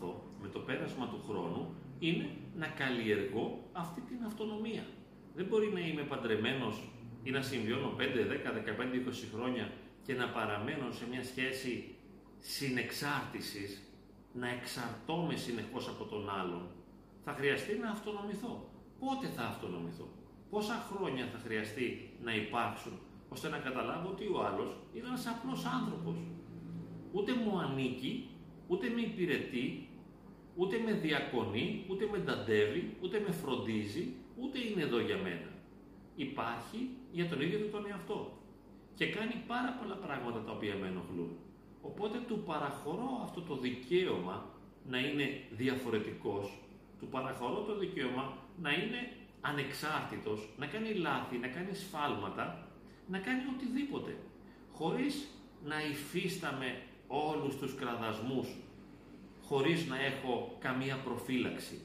χρειάζεται να μάθω με το πέρασμα του χρόνου είναι να καλλιεργώ αυτή την αυτονομία. Δεν μπορεί να είμαι παντρεμένος ή να συμβιώνω 5, 10, 15, 20 χρόνια και να παραμένω σε μια σχέση συνεξάρτησης, να εξαρτώμαι συνεχώς από τον άλλον. Θα χρειαστεί να αυτονομηθώ. Πότε θα αυτονομηθώ; Πόσα χρόνια θα χρειαστεί να υπάρξουν ώστε να καταλάβω ότι ο άλλος είναι ένας απλός άνθρωπος. Ούτε μου ανήκει, ούτε με υπηρετεί, ούτε με διακονεί, ούτε με νταντεύει, ούτε με φροντίζει, ούτε είναι εδώ για μένα. Υπάρχει για τον ίδιο τον εαυτό και κάνει πάρα πολλά πράγματα τα οποία με ενοχλούν. Οπότε του παραχωρώ αυτό το δικαίωμα να είναι διαφορετικός, του παραχωρώ το δικαίωμα να είναι ανεξάρτητος, να κάνει λάθη, να κάνει σφάλματα, να κάνει οτιδήποτε, χωρίς να υφίσταμε όλους τους κραδασμούς, χωρίς να έχω καμία προφύλαξη.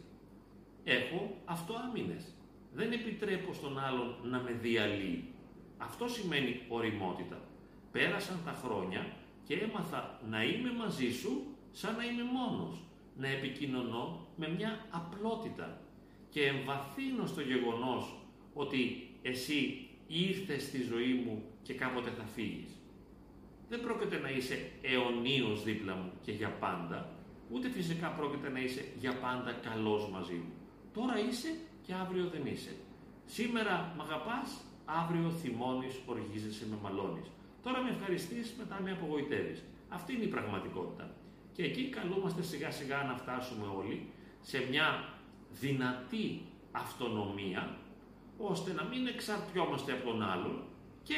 Έχω αυτοάμυνες. Δεν επιτρέπω στον άλλον να με διαλύει. Αυτό σημαίνει οριμότητα. Πέρασαν τα χρόνια και έμαθα να είμαι μαζί σου σαν να είμαι μόνος. Να επικοινωνώ με μια απλότητα και εμβαθύνω στο γεγονός ότι εσύ ήρθες στη ζωή μου και κάποτε θα φύγεις. Δεν πρόκειται να είσαι αιωνίως δίπλα μου και για πάντα, ούτε φυσικά πρόκειται να είσαι για πάντα καλός μαζί μου. Τώρα είσαι και αύριο δεν είσαι. Σήμερα μ' αγαπάς, αύριο θυμώνεις, οργίζεσαι, με μαλώνεις. Τώρα με ευχαριστείς, μετά με απογοητεύεις. Αυτή είναι η πραγματικότητα. Και εκεί καλούμαστε σιγά σιγά να φτάσουμε όλοι σε μια δυνατή αυτονομία, ώστε να μην εξαρτιόμαστε από τον άλλον και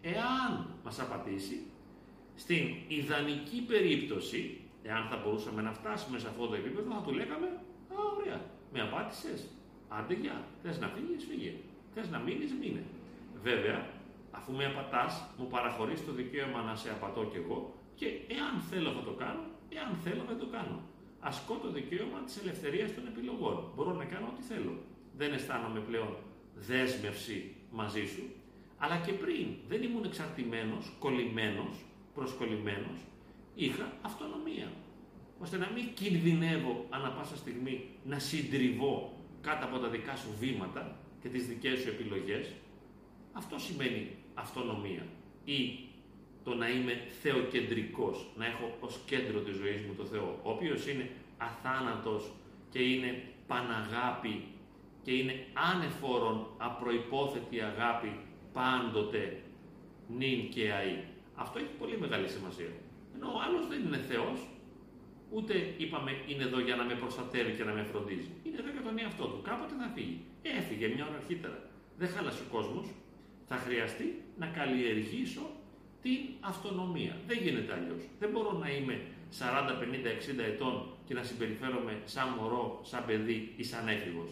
εάν μας απατήσει, στην ιδανική περίπτωση, εάν θα μπορούσαμε να φτάσουμε σε αυτό το επίπεδο, θα του λέγαμε, α, ωραία, με απάτησες, άντε γεια, θες να φύγεις, φύγε, θες να μείνεις, μείνε. Βέβαια, αφού με απατάς, μου παραχωρείς το δικαίωμα να σε απατώ κι εγώ και εάν θέλω θα το κάνω, εάν θέλω δεν το κάνω ασκώ το δικαίωμα της ελευθερίας των επιλογών. Μπορώ να κάνω ό,τι θέλω. Δεν αισθάνομαι πλέον δέσμευση μαζί σου. Αλλά και πριν δεν ήμουν εξαρτημένος, κολλημένος, προσκολλημένος, είχα αυτονομία. ώστε να μην κινδυνεύω ανα πάσα στιγμή να συντριβώ κάτω από τα δικά σου βήματα και τις δικές σου επιλογές. Αυτό σημαίνει αυτονομία ή το να είμαι θεοκεντρικός, να έχω ως κέντρο της ζωής μου το Θεό, ο οποίος είναι αθάνατος και είναι παναγάπη και είναι άνεφορον απροϋπόθετη αγάπη πάντοτε νυν και αή. Αυτό έχει πολύ μεγάλη σημασία. Ενώ ο άλλος δεν είναι Θεός, ούτε είπαμε είναι εδώ για να με προστατεύει και να με φροντίζει. Είναι εδώ για τον εαυτό του. Κάποτε θα φύγει. Έφυγε μια ώρα αρχίτερα. Δεν χάλασε ο κόσμος. Θα χρειαστεί να καλλιεργήσω την αυτονομία. Δεν γίνεται αλλιώς. Δεν μπορώ να είμαι 40, 50, 60 ετών και να συμπεριφέρομαι σαν μωρό, σαν παιδί ή σαν έφηβος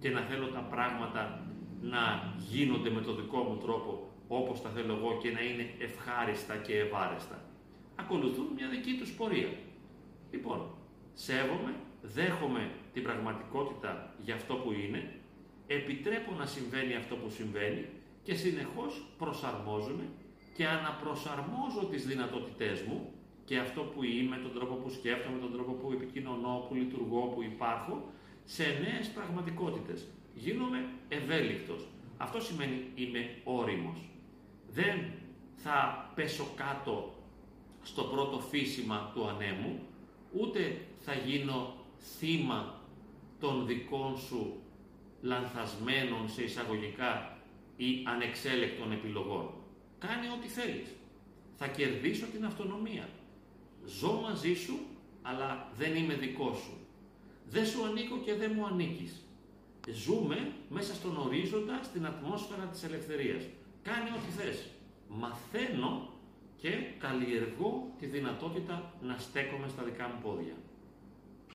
και να θέλω τα πράγματα να γίνονται με το δικό μου τρόπο όπως τα θέλω εγώ και να είναι ευχάριστα και ευάρεστα. Ακολουθούν μια δική τους πορεία. Λοιπόν, σέβομαι, δέχομαι την πραγματικότητα για αυτό που είναι, επιτρέπω να συμβαίνει αυτό που συμβαίνει και συνεχώς προσαρμόζουμε και αναπροσαρμόζω τις δυνατότητές μου και αυτό που είμαι, τον τρόπο που σκέφτομαι, τον τρόπο που επικοινωνώ, που λειτουργώ, που υπάρχω, σε νέες πραγματικότητες. Γίνομαι ευέλικτος. Αυτό σημαίνει είμαι όριμος. Δεν θα πέσω κάτω στο πρώτο φύσιμα του ανέμου, ούτε θα γίνω θύμα των δικών σου λανθασμένων σε εισαγωγικά ή ανεξέλεκτων επιλογών. Κάνε ό,τι θέλεις. Θα κερδίσω την αυτονομία. Ζω μαζί σου, αλλά δεν είμαι δικό σου. Δεν σου ανήκω και δεν μου ανήκεις. Ζούμε μέσα στον ορίζοντα, στην ατμόσφαιρα της ελευθερίας. Κάνε ό,τι θες. Μαθαίνω και καλλιεργώ τη δυνατότητα να στέκομαι στα δικά μου πόδια.